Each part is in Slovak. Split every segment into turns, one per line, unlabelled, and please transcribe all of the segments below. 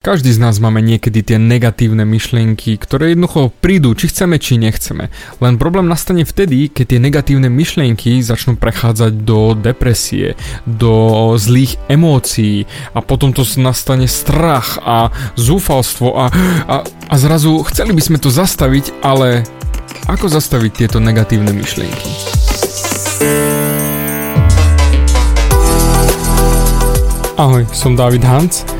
Každý z nás máme niekedy tie negatívne myšlienky, ktoré jednoducho prídu, či chceme, či nechceme. Len problém nastane vtedy, keď tie negatívne myšlienky začnú prechádzať do depresie, do zlých emócií a potom to nastane strach a zúfalstvo a, a, a zrazu chceli by sme to zastaviť, ale ako zastaviť tieto negatívne myšlienky? Ahoj, som David Hans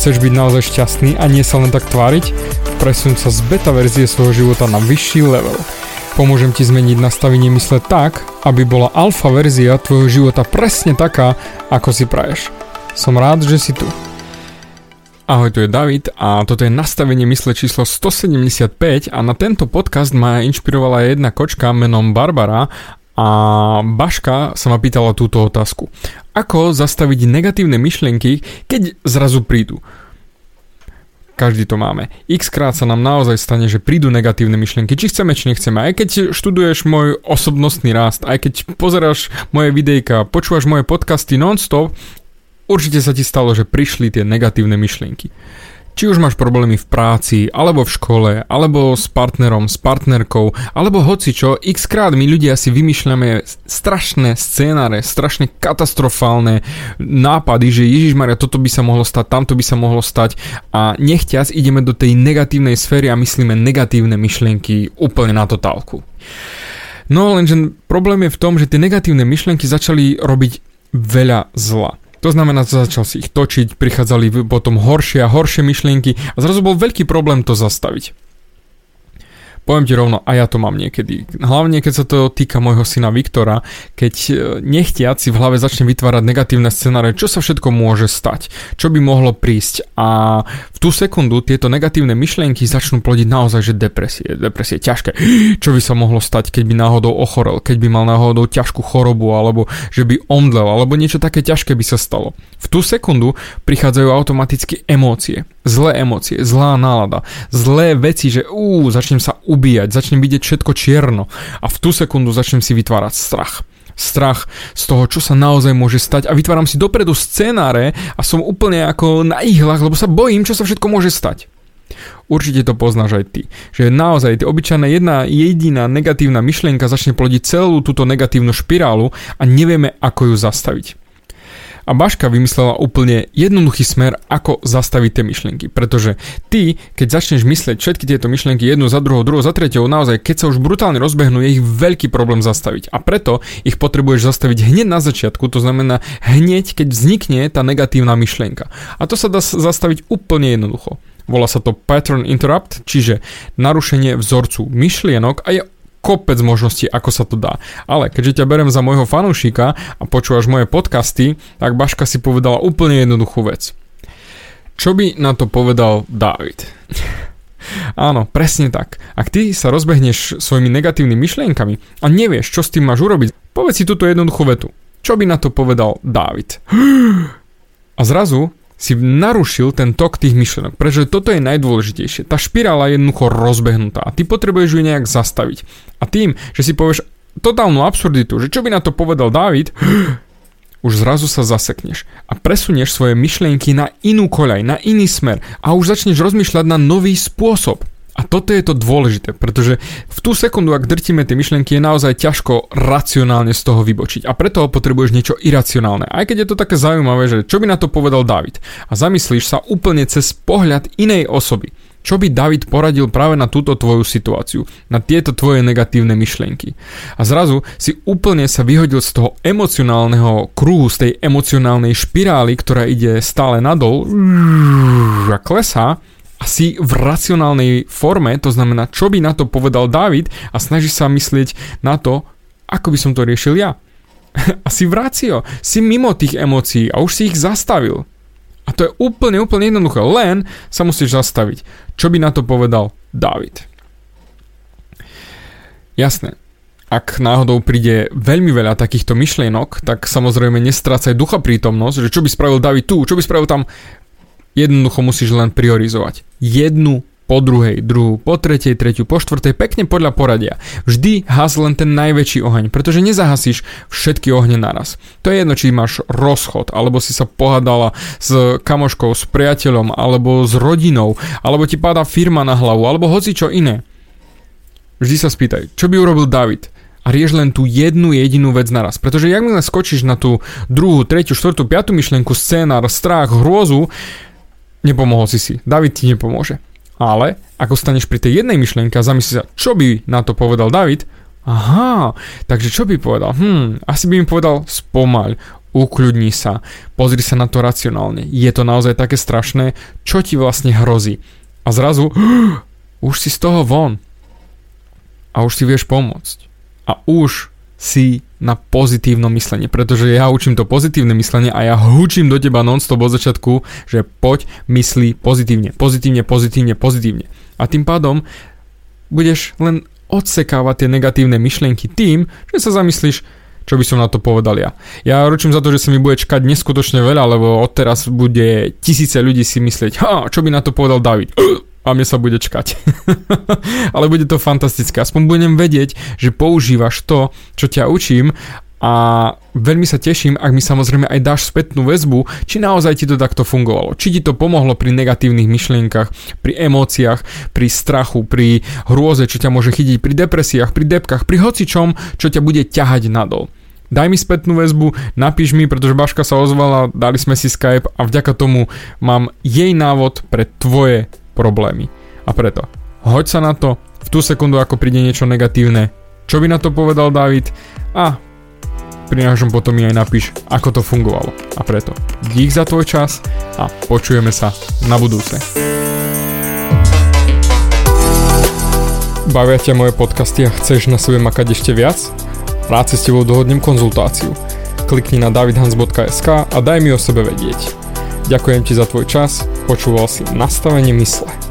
Chceš byť naozaj šťastný a nie sa len tak tváriť? Presun sa z beta verzie svojho života na vyšší level. Pomôžem ti zmeniť nastavenie mysle tak, aby bola alfa verzia tvojho života presne taká, ako si praješ. Som rád, že si tu. Ahoj, tu je David a toto je nastavenie mysle číslo 175 a na tento podcast ma inšpirovala jedna kočka menom Barbara a Baška sa ma pýtala túto otázku. Ako zastaviť negatívne myšlienky, keď zrazu prídu? Každý to máme. X krát sa nám naozaj stane, že prídu negatívne myšlienky, či chceme, či nechceme. Aj keď študuješ môj osobnostný rast, aj keď pozeráš moje videjka, počúvaš moje podcasty non-stop, určite sa ti stalo, že prišli tie negatívne myšlienky. Či už máš problémy v práci, alebo v škole, alebo s partnerom, s partnerkou, alebo hoci čo, x krát my ľudia si vymýšľame strašné scénáre, strašne katastrofálne nápady, že Ježiš Maria, toto by sa mohlo stať, tamto by sa mohlo stať a nechťac ideme do tej negatívnej sféry a myslíme negatívne myšlienky úplne na totálku. No lenže problém je v tom, že tie negatívne myšlienky začali robiť veľa zla. To znamená, že začal si ich točiť, prichádzali potom horšie a horšie myšlienky a zrazu bol veľký problém to zastaviť. Poviem ti rovno, a ja to mám niekedy. Hlavne keď sa to týka môjho syna Viktora, keď e, nechtiac si v hlave začne vytvárať negatívne scenáre, čo sa všetko môže stať, čo by mohlo prísť a tú sekundu tieto negatívne myšlienky začnú plodiť naozaj, že depresie, depresie ťažké. Čo by sa mohlo stať, keď by náhodou ochorel, keď by mal náhodou ťažkú chorobu, alebo že by omdlel, alebo niečo také ťažké by sa stalo. V tú sekundu prichádzajú automaticky emócie, zlé emócie, zlá nálada, zlé veci, že ú, začnem sa ubíjať, začnem vidieť všetko čierno a v tú sekundu začnem si vytvárať strach strach z toho, čo sa naozaj môže stať a vytváram si dopredu scenáre a som úplne ako na ihlách, lebo sa bojím, čo sa všetko môže stať. Určite to poznáš aj ty, že naozaj ty obyčajná jedna jediná negatívna myšlienka začne plodiť celú túto negatívnu špirálu a nevieme, ako ju zastaviť. A Baška vymyslela úplne jednoduchý smer, ako zastaviť tie myšlienky. Pretože ty, keď začneš myslieť všetky tieto myšlienky jednu za druhou, druhou za tretou, naozaj, keď sa už brutálne rozbehnú, je ich veľký problém zastaviť. A preto ich potrebuješ zastaviť hneď na začiatku, to znamená hneď, keď vznikne tá negatívna myšlienka. A to sa dá zastaviť úplne jednoducho. Volá sa to pattern interrupt, čiže narušenie vzorcu myšlienok a je kopec možností, ako sa to dá. Ale keďže ťa berem za môjho fanúšika a počúvaš moje podcasty, tak Baška si povedala úplne jednoduchú vec. Čo by na to povedal David? Áno, presne tak. Ak ty sa rozbehneš svojimi negatívnymi myšlienkami a nevieš, čo s tým máš urobiť, povedz si túto jednoduchú vetu. Čo by na to povedal David? A zrazu si narušil ten tok tých myšlenok, pretože toto je najdôležitejšie. Tá špirála je jednoducho rozbehnutá a ty potrebuješ ju nejak zastaviť. A tým, že si povieš totálnu absurditu, že čo by na to povedal David, už zrazu sa zasekneš a presunieš svoje myšlienky na inú koľaj, na iný smer a už začneš rozmýšľať na nový spôsob. A toto je to dôležité, pretože v tú sekundu, ak drtíme tie myšlienky, je naozaj ťažko racionálne z toho vybočiť. A preto potrebuješ niečo iracionálne. Aj keď je to také zaujímavé, že čo by na to povedal David. A zamyslíš sa úplne cez pohľad inej osoby. Čo by David poradil práve na túto tvoju situáciu, na tieto tvoje negatívne myšlienky. A zrazu si úplne sa vyhodil z toho emocionálneho kruhu, z tej emocionálnej špirály, ktorá ide stále nadol a klesá asi v racionálnej forme, to znamená, čo by na to povedal David a snaží sa myslieť na to, ako by som to riešil ja. asi v rácio, si mimo tých emócií a už si ich zastavil. A to je úplne, úplne jednoduché, len sa musíš zastaviť. Čo by na to povedal David? Jasné, ak náhodou príde veľmi veľa takýchto myšlienok, tak samozrejme nestrácaj ducha prítomnosť, že čo by spravil David tu, čo by spravil tam. Jednoducho musíš len priorizovať. Jednu po druhej, druhú, po tretej, tretiu, po štvrtej, pekne podľa poradia. Vždy has len ten najväčší oheň, pretože nezahasíš všetky ohne naraz. To je jedno, či máš rozchod, alebo si sa pohádala s kamoškou, s priateľom, alebo s rodinou, alebo ti padá firma na hlavu, alebo hoci čo iné. Vždy sa spýtaj, čo by urobil David? a rieš len tú jednu jedinú vec naraz. Pretože jak skočíš na tú druhú, tretiu, štvrtú, piatú myšlienku, scénar, strach, hrôzu, nepomohol si si. David ti nepomôže. Ale ako staneš pri tej jednej myšlienke a zamyslíš sa, čo by na to povedal David, aha, takže čo by povedal? Hm, asi by mi povedal spomaľ, ukľudni sa, pozri sa na to racionálne. Je to naozaj také strašné, čo ti vlastne hrozí. A zrazu, už si z toho von. A už si vieš pomôcť a už si na pozitívnom myslenie, pretože ja učím to pozitívne myslenie a ja hučím do teba non-stop od začiatku, že poď myslí pozitívne, pozitívne, pozitívne, pozitívne. A tým pádom budeš len odsekávať tie negatívne myšlienky tým, že sa zamyslíš, čo by som na to povedal ja. Ja ručím za to, že sa mi bude čakať neskutočne veľa, lebo odteraz bude tisíce ľudí si myslieť, ha, čo by na to povedal David a mne sa bude čkať. Ale bude to fantastické. Aspoň budem vedieť, že používaš to, čo ťa učím a veľmi sa teším, ak mi samozrejme aj dáš spätnú väzbu, či naozaj ti to takto fungovalo. Či ti to pomohlo pri negatívnych myšlienkach, pri emóciách, pri strachu, pri hrôze, čo ťa môže chytiť, pri depresiách, pri depkách, pri hocičom, čo ťa bude ťahať nadol. Daj mi spätnú väzbu, napíš mi, pretože Baška sa ozvala, dali sme si Skype a vďaka tomu mám jej návod pre tvoje problémy. A preto, hoď sa na to, v tú sekundu ako príde niečo negatívne, čo by na to povedal David a pri našom potom mi aj napíš, ako to fungovalo. A preto, dík za tvoj čas a počujeme sa na budúce. Bavia ťa moje podcasty a chceš na sebe makať ešte viac? Rád si s tebou dohodnem konzultáciu. Klikni na davidhans.sk a daj mi o sebe vedieť. Ďakujem ti za tvoj čas, počúval si nastavenie mysle.